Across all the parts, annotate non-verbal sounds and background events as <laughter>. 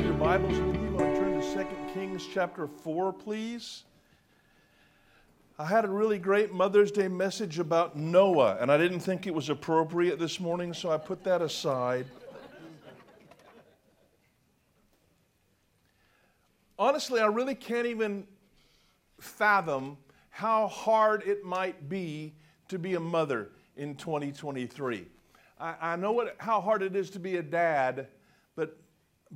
have your Bibles with you, want to turn to 2 Kings chapter 4, please. I had a really great Mother's Day message about Noah, and I didn't think it was appropriate this morning, so I put that aside. Honestly, I really can't even fathom how hard it might be to be a mother in 2023. I, I know what, how hard it is to be a dad,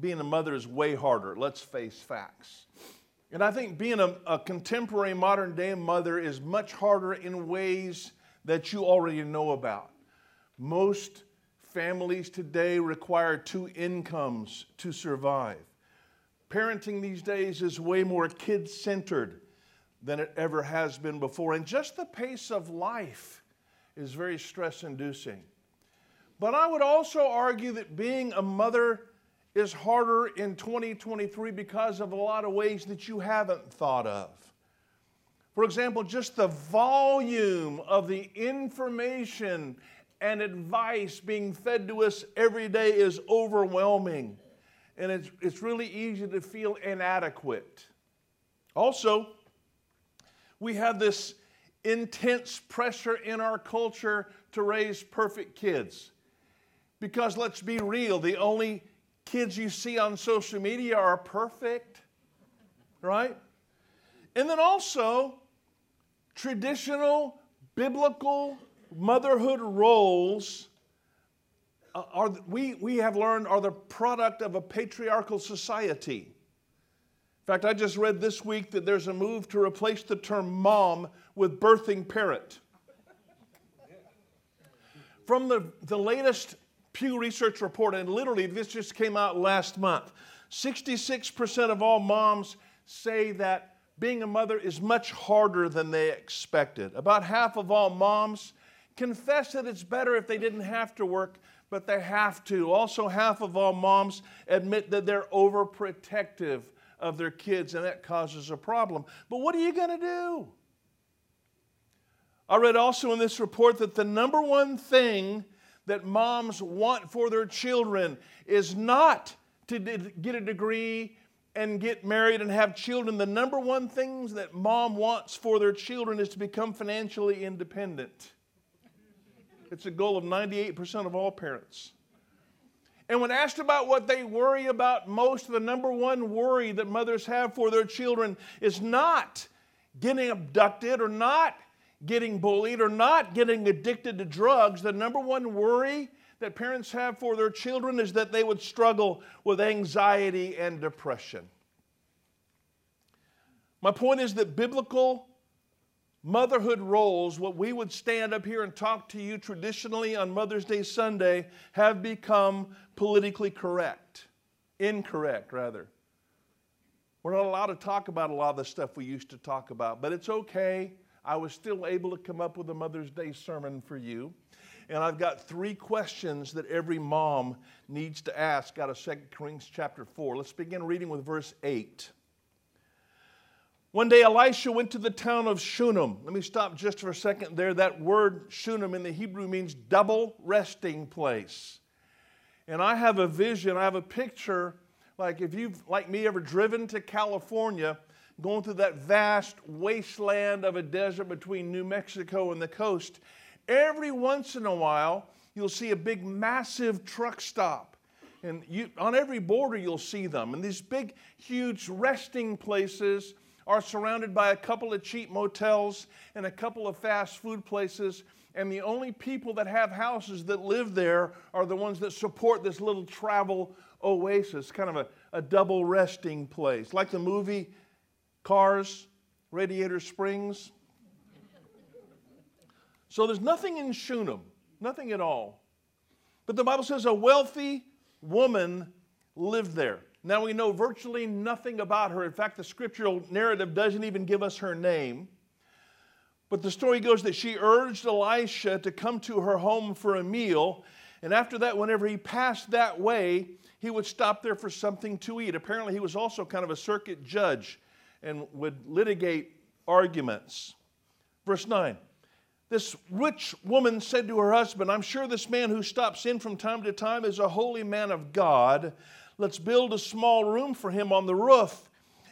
being a mother is way harder. Let's face facts. And I think being a, a, contemporary modern day mother is much harder in ways that you already know about. Most families today require two incomes to survive. Parenting these days is way more kid centered than it ever has been before. And just the pace of life is very stress inducing. But I would also argue that being a mother is harder in 2023 because of a lot of ways that you haven't thought of. For example, just the volume of the information and advice being fed to us every day is overwhelming. And it's, it's really easy to feel inadequate. Also, we have this intense pressure in our culture to raise perfect kids. Because let's be real, the only kids you see on social media are perfect, right? And then also, traditional biblical motherhood roles uh, are, we, we have learned are the product of a patriarchal society. In fact, I just read this week that there's a move to replace the term mom with birthing parent. From the, the latest Pew Research report, and literally this just came out last month. 66% of all moms say that being a mother is much harder than they expected. About half of all moms confess that it's better if they didn't have to work, but they have to. Also, half of all moms admit that they're overprotective of their kids, and that causes a problem. But what are you going to do? I read also in this report that the number one thing that moms want for their children is not to get a degree and get married and have children. The number one things that mom wants for their children is to become financially independent. It's a goal of 98% of all parents. And when asked about what they worry about most, the number one worry that mothers have for their children is not getting abducted or not getting bullied or not getting addicted to drugs, the number one worry that parents have for their children is that they would struggle with anxiety and depression. My point is that biblical motherhood roles, what we would stand up here and talk to you traditionally on Mother's Day Sunday, have become politically correct, incorrect, rather. We're not allowed to talk about a lot of the stuff we used to talk about, but it's okay. I was still able to come up with a Mother's Day sermon for you. And I've got three questions that every mom needs to ask out of 2 Corinthians chapter 4. Let's begin reading with verse 8. One day Elisha went to the town of Shunem. Let me stop just for a second there. That word Shunem in the Hebrew means double resting place. And I have a vision, I have a picture, like if you've, like me, ever driven to California going through that vast wasteland of a desert between New Mexico and the coast, every once in a while, you'll see a big, massive truck stop. And you, on every border, you'll see them. And these big, huge resting places are surrounded by a couple of cheap motels and a couple of fast food places. And the only people that have houses that live there are the ones that support this little travel oasis, kind of a, a double resting place. Like the movie cars, Radiator Springs. So there's nothing in Shunem, nothing at all. But the Bible says a wealthy woman lived there. Now we know virtually nothing about her. In fact, the scriptural narrative doesn't even give us her name. But the story goes that she urged Elisha to come to her home for a meal. And after that, whenever he passed that way, he would stop there for something to eat. Apparently, he was also kind of a circuit judge and would litigate arguments. Verse 9 This rich woman said to her husband, I'm sure this man who stops in from time to time is a holy man of God. Let's build a small room for him on the roof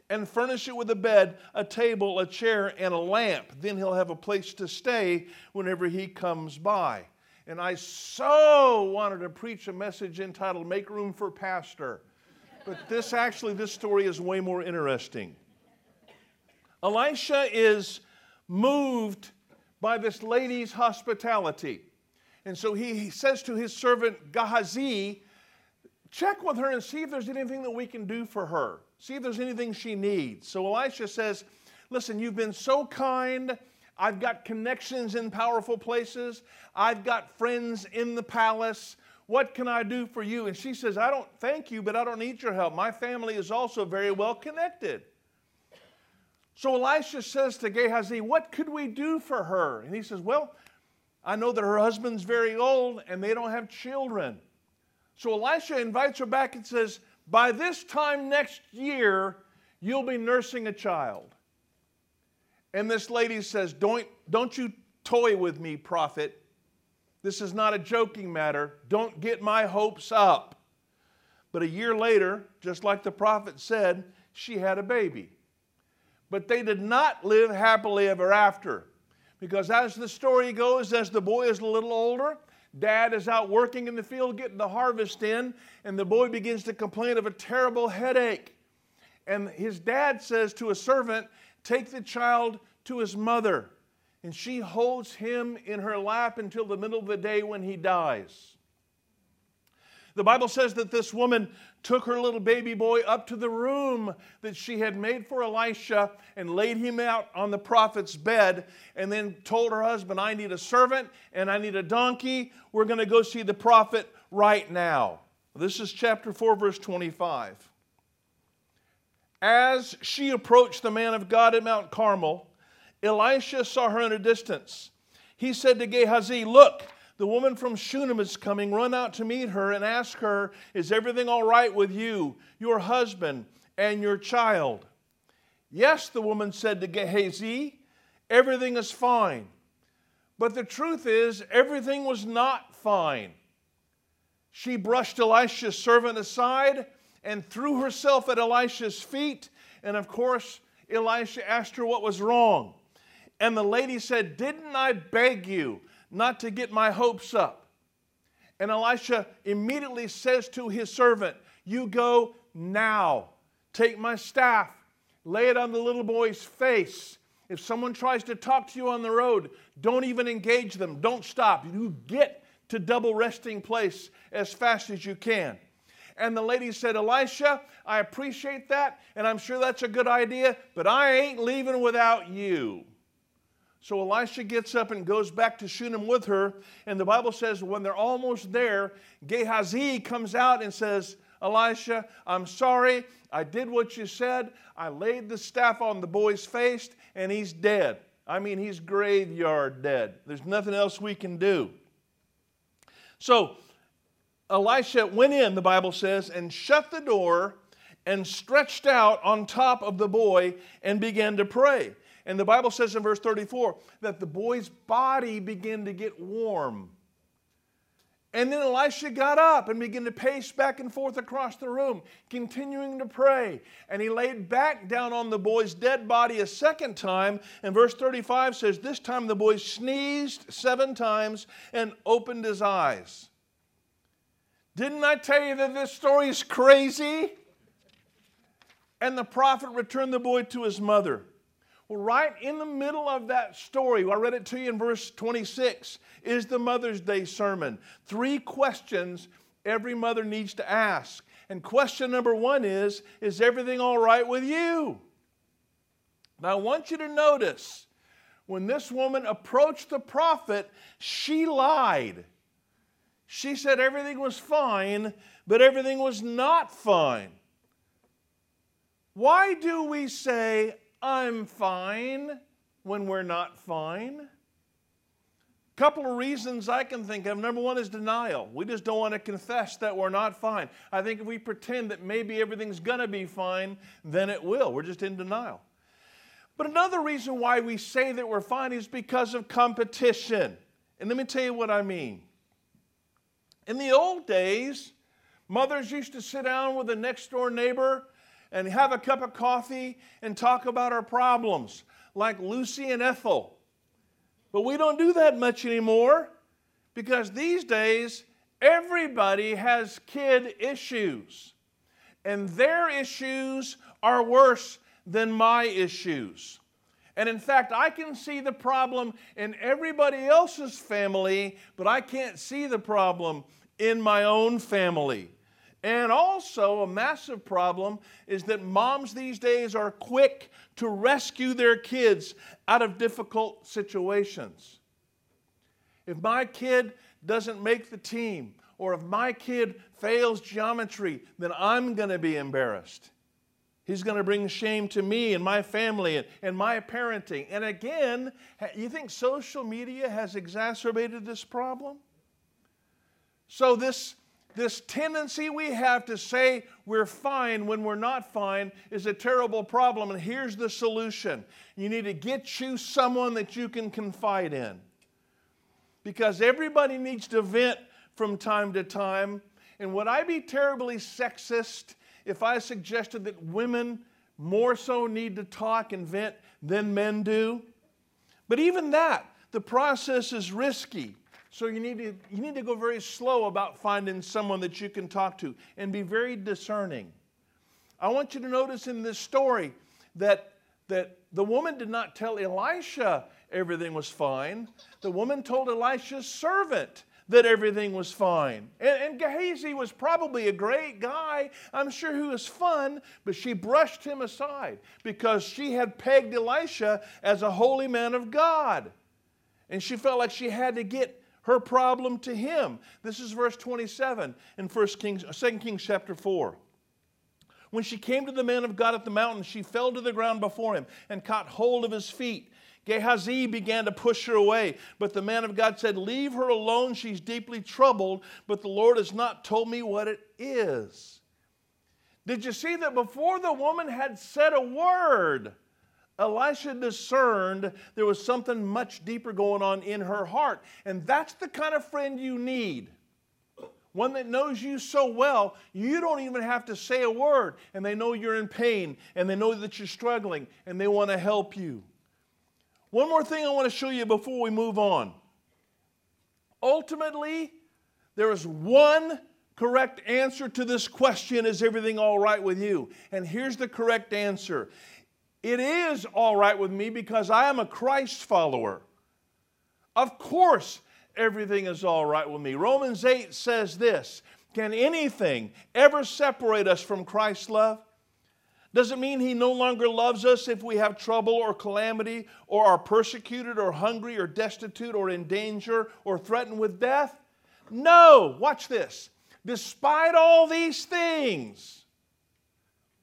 and furnish it with a bed, a table, a chair, and a lamp. Then he'll have a place to stay whenever he comes by. And I so wanted to preach a message entitled Make Room for Pastor. But this actually, this story is way more interesting. Elisha is moved by this lady's hospitality. And so he, says to his servant Gehazi, check with her and see if there's anything that we can do for her. See if there's anything she needs. So Elisha says, Listen, you've been so kind. I've got connections in powerful places. I've got friends in the palace. What can I do for you? And she says, I don't thank you, but I don't need your help. My family is also very well connected. So Elisha says to Gehazi, What could we do for her? And he says, Well, I know that her husband's very old and they don't have children. So Elisha invites her back and says, By this time next year, you'll be nursing a child. And this lady says, Don't, don't you toy with me, prophet. This is not a joking matter. Don't get my hopes up. But a year later, just like the prophet said, she had a baby. But they did not live happily ever after. Because as the story goes, as the boy is a little older, dad is out working in the field getting the harvest in, and the boy begins to complain of a terrible headache. And his dad says to a servant, Take the child to his mother and she holds him in her lap until the middle of the day when he dies. The Bible says that this woman took her little baby boy up to the room that she had made for Elisha and laid him out on the prophet's bed and then told her husband, I need a servant and I need a donkey. We're going to go see the prophet right now. This is chapter 4, verse 25. As she approached the man of God at Mount Carmel, Elisha saw her in a distance. He said to Gehazi, Look, the woman from Shunem is coming. Run out to meet her and ask her, Is everything all right with you, your husband, and your child? Yes, the woman said to Gehazi, Everything is fine. But the truth is, everything was not fine. She brushed Elisha's servant aside and threw herself at Elisha's feet. And of course, Elisha asked her what was wrong. And the lady said, Didn't I beg you not to get my hopes up? And Elisha immediately says to his servant, You go now. Take my staff, lay it on the little boy's face. If someone tries to talk to you on the road, don't even engage them. Don't stop. You get to double resting place as fast as you can. And the lady said, Elisha, I appreciate that, and I'm sure that's a good idea, but I ain't leaving without you. So Elisha gets up and goes back to Shunem with her. And the Bible says when they're almost there, Gehazi comes out and says, Elisha, I'm sorry. I did what you said. I laid the staff on the boy's face, and he's dead. I mean, he's graveyard dead. There's nothing else we can do. So Elisha went in, the Bible says, and shut the door and stretched out on top of the boy and began to pray. And the Bible says in verse 34 that the boy's body began to get warm. And then Elisha got up and began to pace back and forth across the room, continuing to pray. And he laid back down on the boy's dead body a second time. And verse 35 says, This time the boy sneezed seven times and opened his eyes. Didn't I tell you that this story is crazy? And the prophet returned the boy to his mother. Well, right in the middle of that story, I read it to you in verse 26, is the Mother's Day sermon. Three questions every mother needs to ask. And question number one is Is everything all right with you? Now, I want you to notice when this woman approached the prophet, she lied. She said everything was fine, but everything was not fine. Why do we say, I'm fine when we're not fine? A couple of reasons I can think of. Number one is denial. We just don't want to confess that we're not fine. I think if we pretend that maybe everything's going to be fine, then it will. We're just in denial. But another reason why we say that we're fine is because of competition. And let me tell you what I mean. In the old days, Mothers used to sit down with the next door neighbor and have a cup of coffee and talk about our problems, like Lucy and Ethel. But we don't do that much anymore because these days everybody has kid issues, and their issues are worse than my issues. And in fact, I can see the problem in everybody else's family, but I can't see the problem in my own family. And also, a massive problem is that moms these days are quick to rescue their kids out of difficult situations. If my kid doesn't make the team, or if my kid fails geometry, then I'm going to be embarrassed. He's going to bring shame to me and my family and, and my parenting. And again, you think social media has exacerbated this problem? So, this this tendency we have to say we're fine when we're not fine is a terrible problem. And here's the solution you need to get you someone that you can confide in. Because everybody needs to vent from time to time. And would I be terribly sexist if I suggested that women more so need to talk and vent than men do? But even that, the process is risky. So you need, to, you need to go very slow about finding someone that you can talk to and be very discerning. I want you to notice in this story that, that the woman did not tell Elisha everything was fine. The woman told Elisha's servant that everything was fine. And, and Gehazi was probably a great guy. I'm sure he was fun, but she brushed him aside because she had pegged Elisha as a holy man of God. And she felt like she had to get her problem to him. This is verse 27 in 1 Kings, uh, 2 Kings chapter 4. When she came to the man of God at the mountain, she fell to the ground before him and caught hold of his feet. Gehazi began to push her away, but the man of God said, Leave her alone. She's deeply troubled, but the Lord has not told me what it is. Did you see that before the woman had said a word, Elisha discerned there was something much deeper going on in her heart. And that's the kind of friend you need. One that knows you so well, you don't even have to say a word, and they know you're in pain, and they know that you're struggling, and they want to help you. One more thing I want to show you before we move on. Ultimately, there is one correct answer to this question Is everything all right with you? And here's the correct answer it is all right with me because I am a Christ follower. Of course, everything is all right with me. Romans 8 says this Can anything ever separate us from Christ's love? Does it mean he no longer loves us if we have trouble or calamity or are persecuted or hungry or destitute or in danger or threatened with death? No. Watch this. Despite all these things,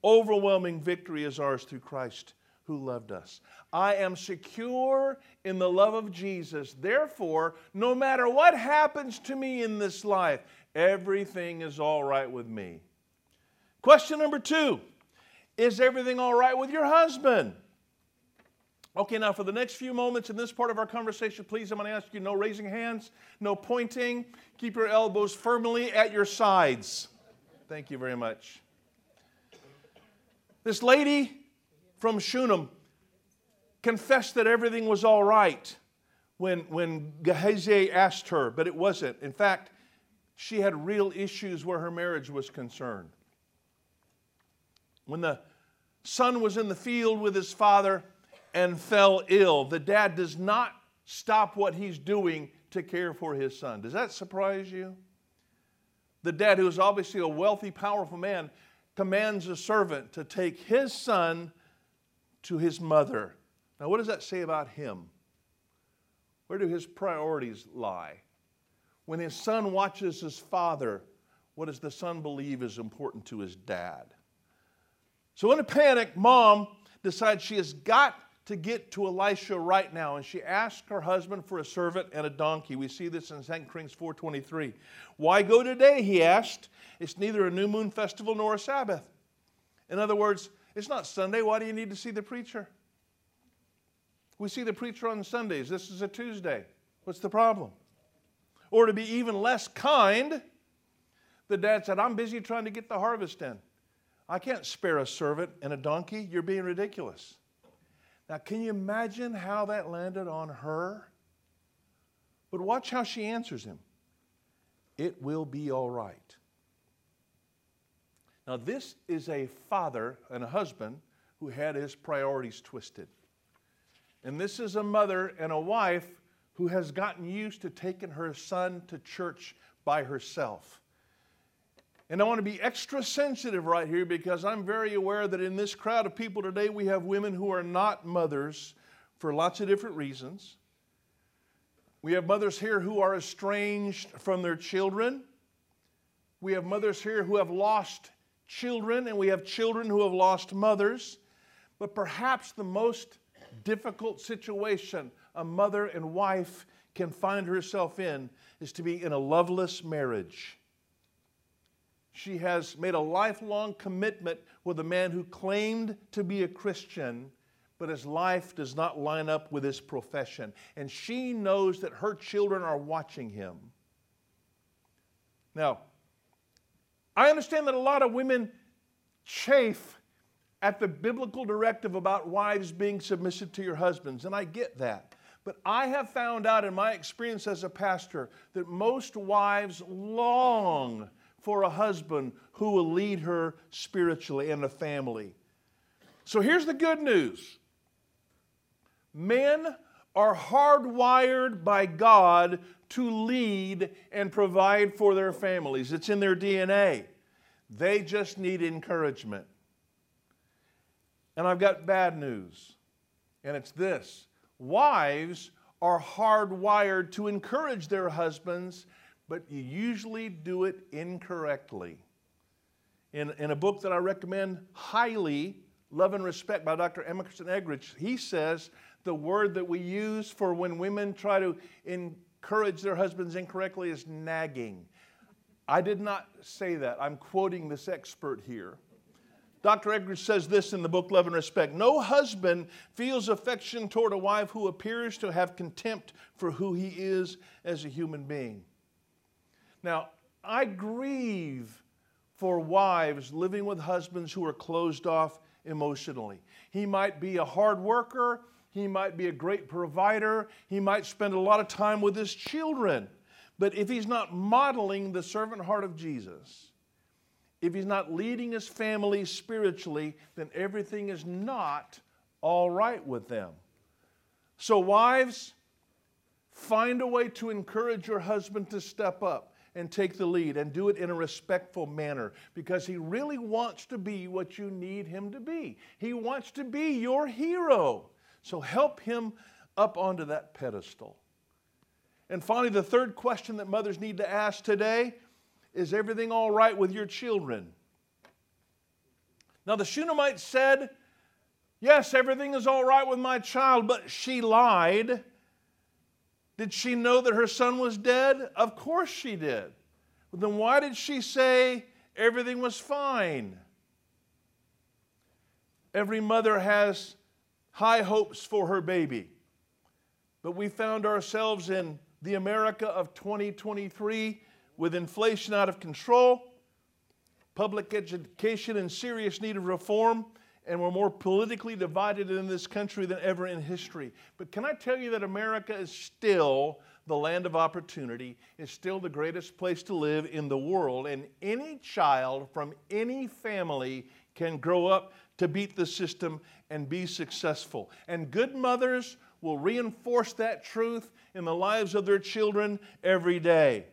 Overwhelming victory is ours through Christ who loved us. I am secure in the love of Jesus. Therefore, no matter what happens to me in this life, everything is all right with me. Question number two Is everything all right with your husband? Okay, now for the next few moments in this part of our conversation, please, I'm going to ask you no raising hands, no pointing. Keep your elbows firmly at your sides. Thank you very much. This lady from Shunem confessed that everything was all right when, when Gehazi asked her, but it wasn't. In fact, she had real issues where her marriage was concerned. When the son was in the field with his father and fell ill, the dad does not stop what he's doing to care for his son. Does that surprise you? The dad, who is obviously a wealthy, powerful man, commands a servant to take his son to his mother. Now, what does that say about him? Where do his priorities lie? When his son watches his father, what does the son believe is important to his dad? So, in a panic, mom decides she has got to get to Elisha right now. And she asked her husband for a servant and a donkey. We see this in 2 Kings 4.23. Why go today, he asked. It's neither a new moon festival nor a Sabbath. In other words, it's not Sunday. Why do you need to see the preacher? We see the preacher on Sundays. This is a Tuesday. What's the problem? Or to be even less kind, The dad said, I'm busy trying to get the harvest in. I can't spare a servant and a donkey. You're being ridiculous. Now, can you imagine how that landed on her? But watch how she answers him It will be all right. Now, this is a father and a husband who had his priorities twisted. And this is a mother and a wife who has gotten used to taking her son to church by herself. And I want to be extra sensitive right here because I'm very aware that in this crowd of people today, we have women who are not mothers for lots of different reasons. We have mothers here who are estranged from their children. We have mothers here who have lost children, and we have children who have lost mothers. But perhaps the most difficult situation a mother and wife can find herself in is to be in a loveless marriage. She has made a lifelong commitment with a man who claimed to be a Christian, but his life does not line up with his profession. And she knows that her children are watching him. Now, I understand that a lot of women chafe at the biblical directive about wives being submissive to your husbands, and I get that. But I have found out in my experience as a pastor that most wives long for a husband who will lead her spiritually and a family. So here's the good news men are hardwired by God to lead and provide for their families, it's in their DNA. They just need encouragement. And I've got bad news, and it's this wives are hardwired to encourage their husbands but you usually do it incorrectly. In, in a book that I recommend highly, Love and Respect by Dr. Emerson Eggerichs, he says the word that we use for when women try to encourage their husbands incorrectly is nagging. I did not say that. I'm quoting this expert here. Dr. Eggerichs says this in the book Love and Respect No husband feels affection toward a wife who appears to have contempt for who he is as a human being. Now, I grieve for wives living with husbands who are closed off emotionally. He might be a hard worker, he might be a great provider, he might spend a lot of time with his children. But if he's not modeling the servant heart of Jesus, if he's not leading his family spiritually, then everything is not all right with them. So, wives, find a way to encourage your husband to step up and take the lead and do it in a respectful manner because he really wants to be what you need him to be. He wants to be your hero. So help him up onto that pedestal. And finally, the third question that mothers need to ask today is everything all right with your children? Now, the Shunammite said, Yes, everything is all right with my child, but she lied did she know that her son was dead? Of course she did. But then why did she say everything was fine? Every mother has high hopes for her baby. But we found ourselves in the America of 2023 with inflation out of control, public education in serious need of reform, and we're more politically divided in this country than ever in history. But can I tell you that America is still the land of opportunity, is still the greatest place to live in the world, and any child from any family can grow up to beat the system and be successful. And good mothers will reinforce that truth in the lives of their children every day.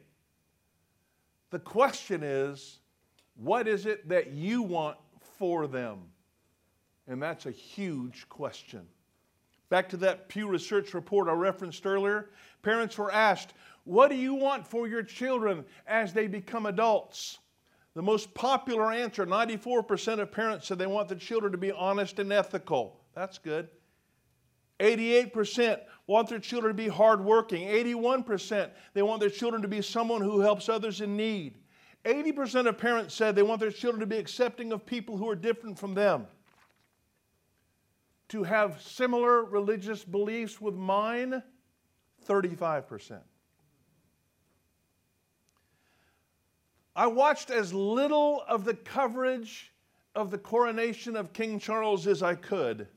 The question is, what is it that you want for them? And that's a huge question. Back to that Pew Research report I referenced earlier, parents were asked, What do you want for your children as they become adults? The most popular answer 94% of parents said they want their children to be honest and ethical. That's good. 88% want their children to be hardworking. 81% they want their children to be someone who helps others in need. 80% of parents said they want their children to be accepting of people who are different from them to have similar religious beliefs with mine? 35%. I watched as little of the coverage of the coronation of King Charles as I could.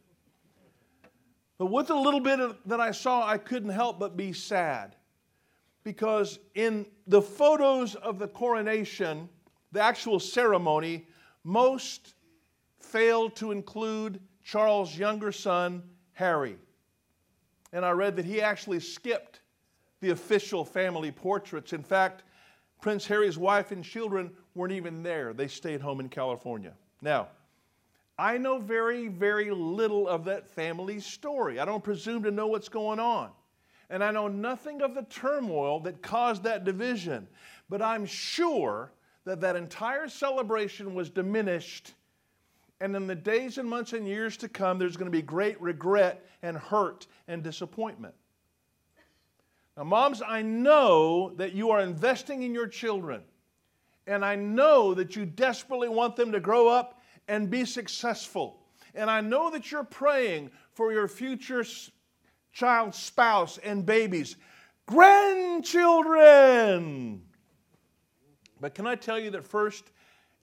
But with the little bit of, that I saw, I couldn't help but be sad. Because in the photos of the coronation, the actual ceremony, most failed to include Charles' younger son, Harry. And I read that he actually skipped the official family portraits. In fact, Prince Harry's wife and children weren't even there, they stayed home in California. Now, I know very, very little of that family's story. I don't presume to know what's going on. And I know nothing of the turmoil that caused that division. But I'm sure that that entire celebration was diminished. And in the days and months and years to come, there's going to be great regret and hurt and disappointment. Now, moms, I know that you are investing in your children. And I know that you desperately want them to grow up and be successful. And I know that you're praying for your future child spouse and babies, grandchildren. But can I tell you that first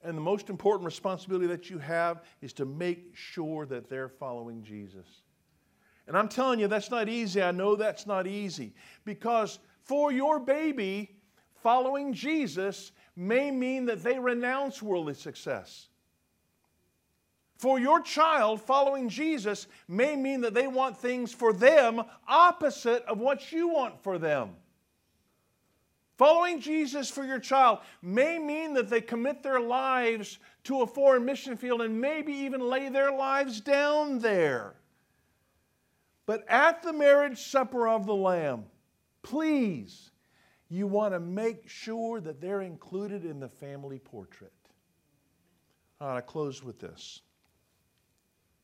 and the most important responsibility that you have is to make sure that they're following Jesus. And I'm telling you, that's not easy. I know that's not easy because for your baby, following Jesus may mean that they renounce worldly success. For your child, following Jesus may mean that they want things for them opposite of what you want for them. Following Jesus for your child may mean that they commit their lives to a foreign mission field and maybe even lay their lives down there. But at the marriage supper of the Lamb, please, you want to make sure that they're included in the family portrait. I close with this.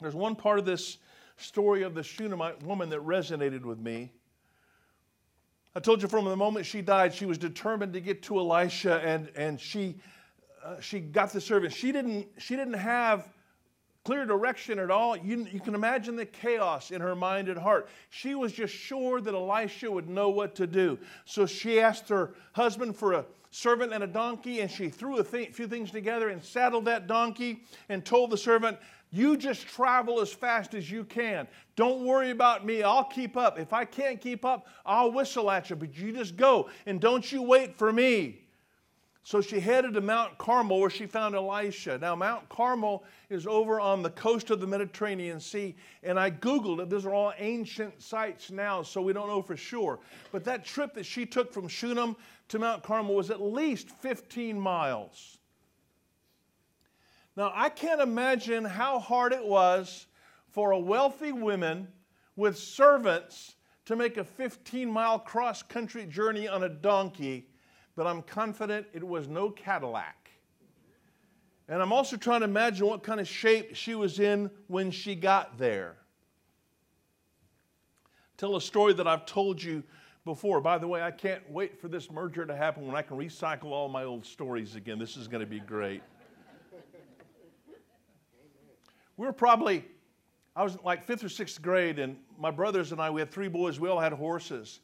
There's one part of this story of the Shunammite woman that resonated with me. I told you from the moment she died, she was determined to get to Elisha, and, and she, uh, she got the servant. She didn't, she didn't have clear direction at all. You, you can imagine the chaos in her mind and heart. She was just sure that Elisha would know what to do. So she asked her husband for a servant and a donkey, and she threw a th- few things together and saddled that donkey and told the servant, you just travel as fast as you can. Don't worry about me. I'll keep up. If I can't keep up, I'll whistle at you, but you just go and don't you wait for me. So she headed to Mount Carmel where she found Elisha. Now, Mount Carmel is over on the coast of the Mediterranean Sea, and I Googled it. Those are all ancient sites now, so we don't know for sure. But that trip that she took from Shunem to Mount Carmel was at least 15 miles. Now, I can't imagine how hard it was for a wealthy woman with servants to make a 15 mile cross country journey on a donkey, but I'm confident it was no Cadillac. And I'm also trying to imagine what kind of shape she was in when she got there. Tell a story that I've told you before. By the way, I can't wait for this merger to happen when I can recycle all my old stories again. This is going to be great. We were probably, I was like fifth or sixth grade, and my brothers and I, we had three boys, we all had horses.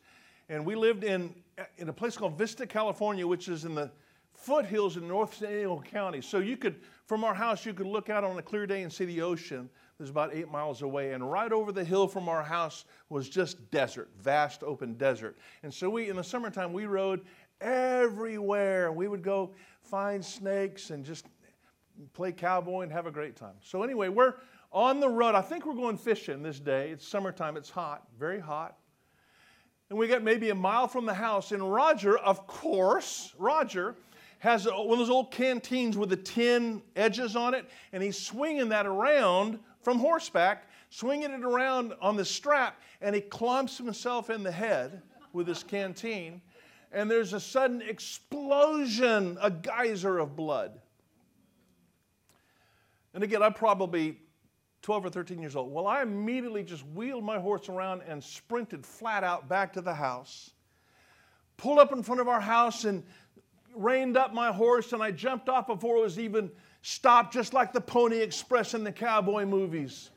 And we lived in, in a place called Vista, California, which is in the foothills in North San Diego County. So you could, from our house, you could look out on a clear day and see the ocean. There's about eight miles away. And right over the hill from our house was just desert, vast open desert. And so we, in the summertime, we rode everywhere. We would go find snakes and just play cowboy and have a great time. So, anyway, we're on the road. I think we're going fishing this day. It's summertime, it's hot, very hot. And we get maybe a mile from the house, and Roger, of course, Roger has one of those old canteens with the tin edges on it, and he's swinging that around from horseback, swinging it around on the strap, and he clumps himself in the head with his canteen, and there's a sudden explosion, a geyser of blood. And again, I'm probably 12 or 13 years old. Well, I immediately just wheeled my horse around and sprinted flat out back to the house. Pulled up in front of our house and reined up my horse, and I jumped off before it was even stopped, just like the Pony Express in the cowboy movies.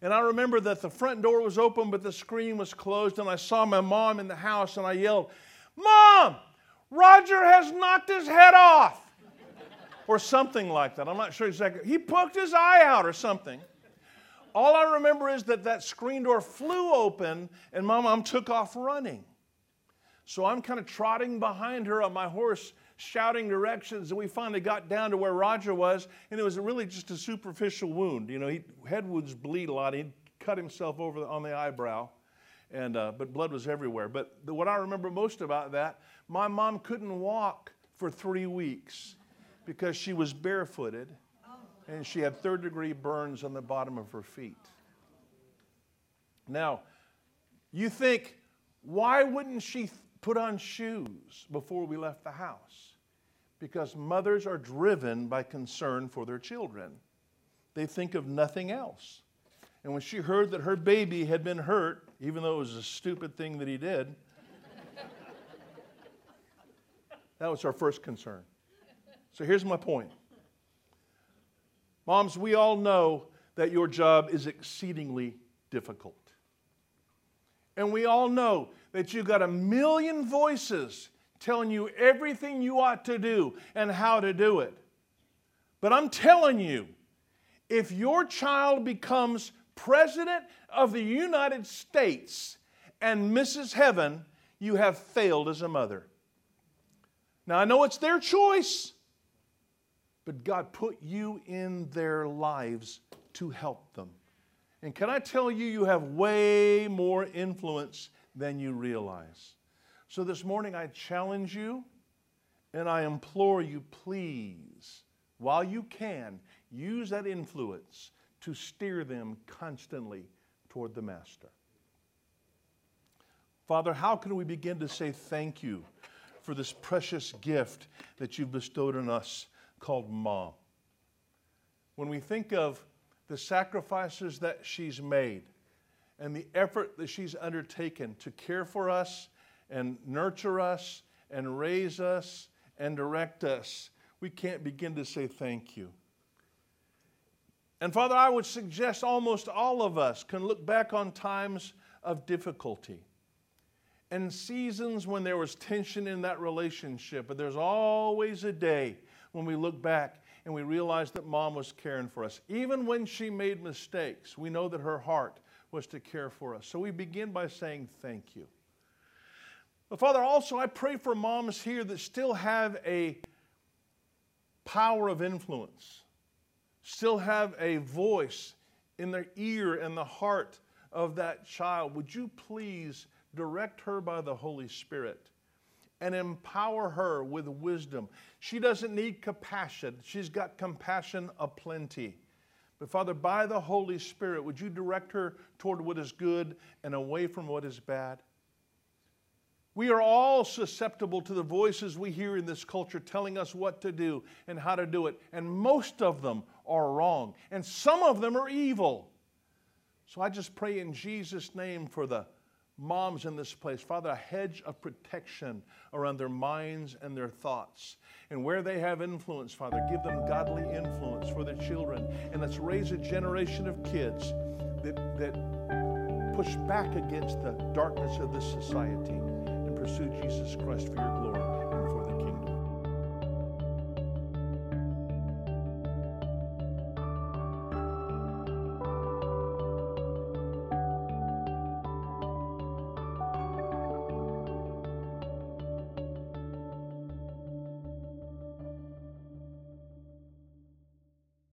And I remember that the front door was open, but the screen was closed, and I saw my mom in the house, and I yelled, Mom, Roger has knocked his head off. Or something like that. I'm not sure exactly. He poked his eye out or something. All I remember is that that screen door flew open and my mom took off running. So I'm kind of trotting behind her on my horse, shouting directions, and we finally got down to where Roger was, and it was really just a superficial wound. You know, he, head wounds bleed a lot. He cut himself over on the eyebrow, and uh, but blood was everywhere. But the, what I remember most about that, my mom couldn't walk for three weeks because she was barefooted and she had third degree burns on the bottom of her feet. Now, you think, why wouldn't she put on shoes before we left the house? Because mothers are driven by concern for their children. They think of nothing else. And when she heard that her baby had been hurt, even though it was a stupid thing that he did, <laughs> that was her first concern. So here's my point Moms, we all know that your job is exceedingly difficult. And we all know that you've got a million voices telling you everything you ought to do and how to do it. But I'm telling you, if your child becomes president of the United States and misses heaven, you have failed as a mother. Now, I know it's their choice but God put you in their lives to help them. And can I tell you, you have way more influence than you realize. So this morning, I challenge you and I implore you, please, while you can, use that influence to steer them constantly toward the Master. Father, how can we begin to say thank you for this precious gift that you've bestowed on us? Called mom. When we think of the sacrifices that she's made and the effort that she's undertaken to care for us and nurture us and raise us and direct us, we can't begin to say thank you. And Father, I would suggest almost all of us can look back on times of difficulty and seasons when there was tension in that relationship, but there's always a day when we look back and we realize that mom was caring for us. Even when she made mistakes, we know that her heart was to care for us. So we begin by saying thank you. But Father, also I pray for moms here that still have a power of influence, still have a voice in their ear and the heart of that child. Would you please direct her by the Holy Spirit? And empower her with wisdom. She doesn't need compassion, she's got compassion aplenty. But Father, by the Holy Spirit, would you direct her toward what is good and away from what is bad? We are all susceptible to the voices we hear in this culture telling us what to do and how to do it. And most of them are wrong. And some of them are evil. So I just pray in Jesus' name for the moms in this place, Father, a hedge of protection around their minds and their thoughts. And where they have influence, Father, give them godly influence for their children. And let's raise a generation of kids that, that push back against the darkness of this society and pursue Jesus Christ for your glory.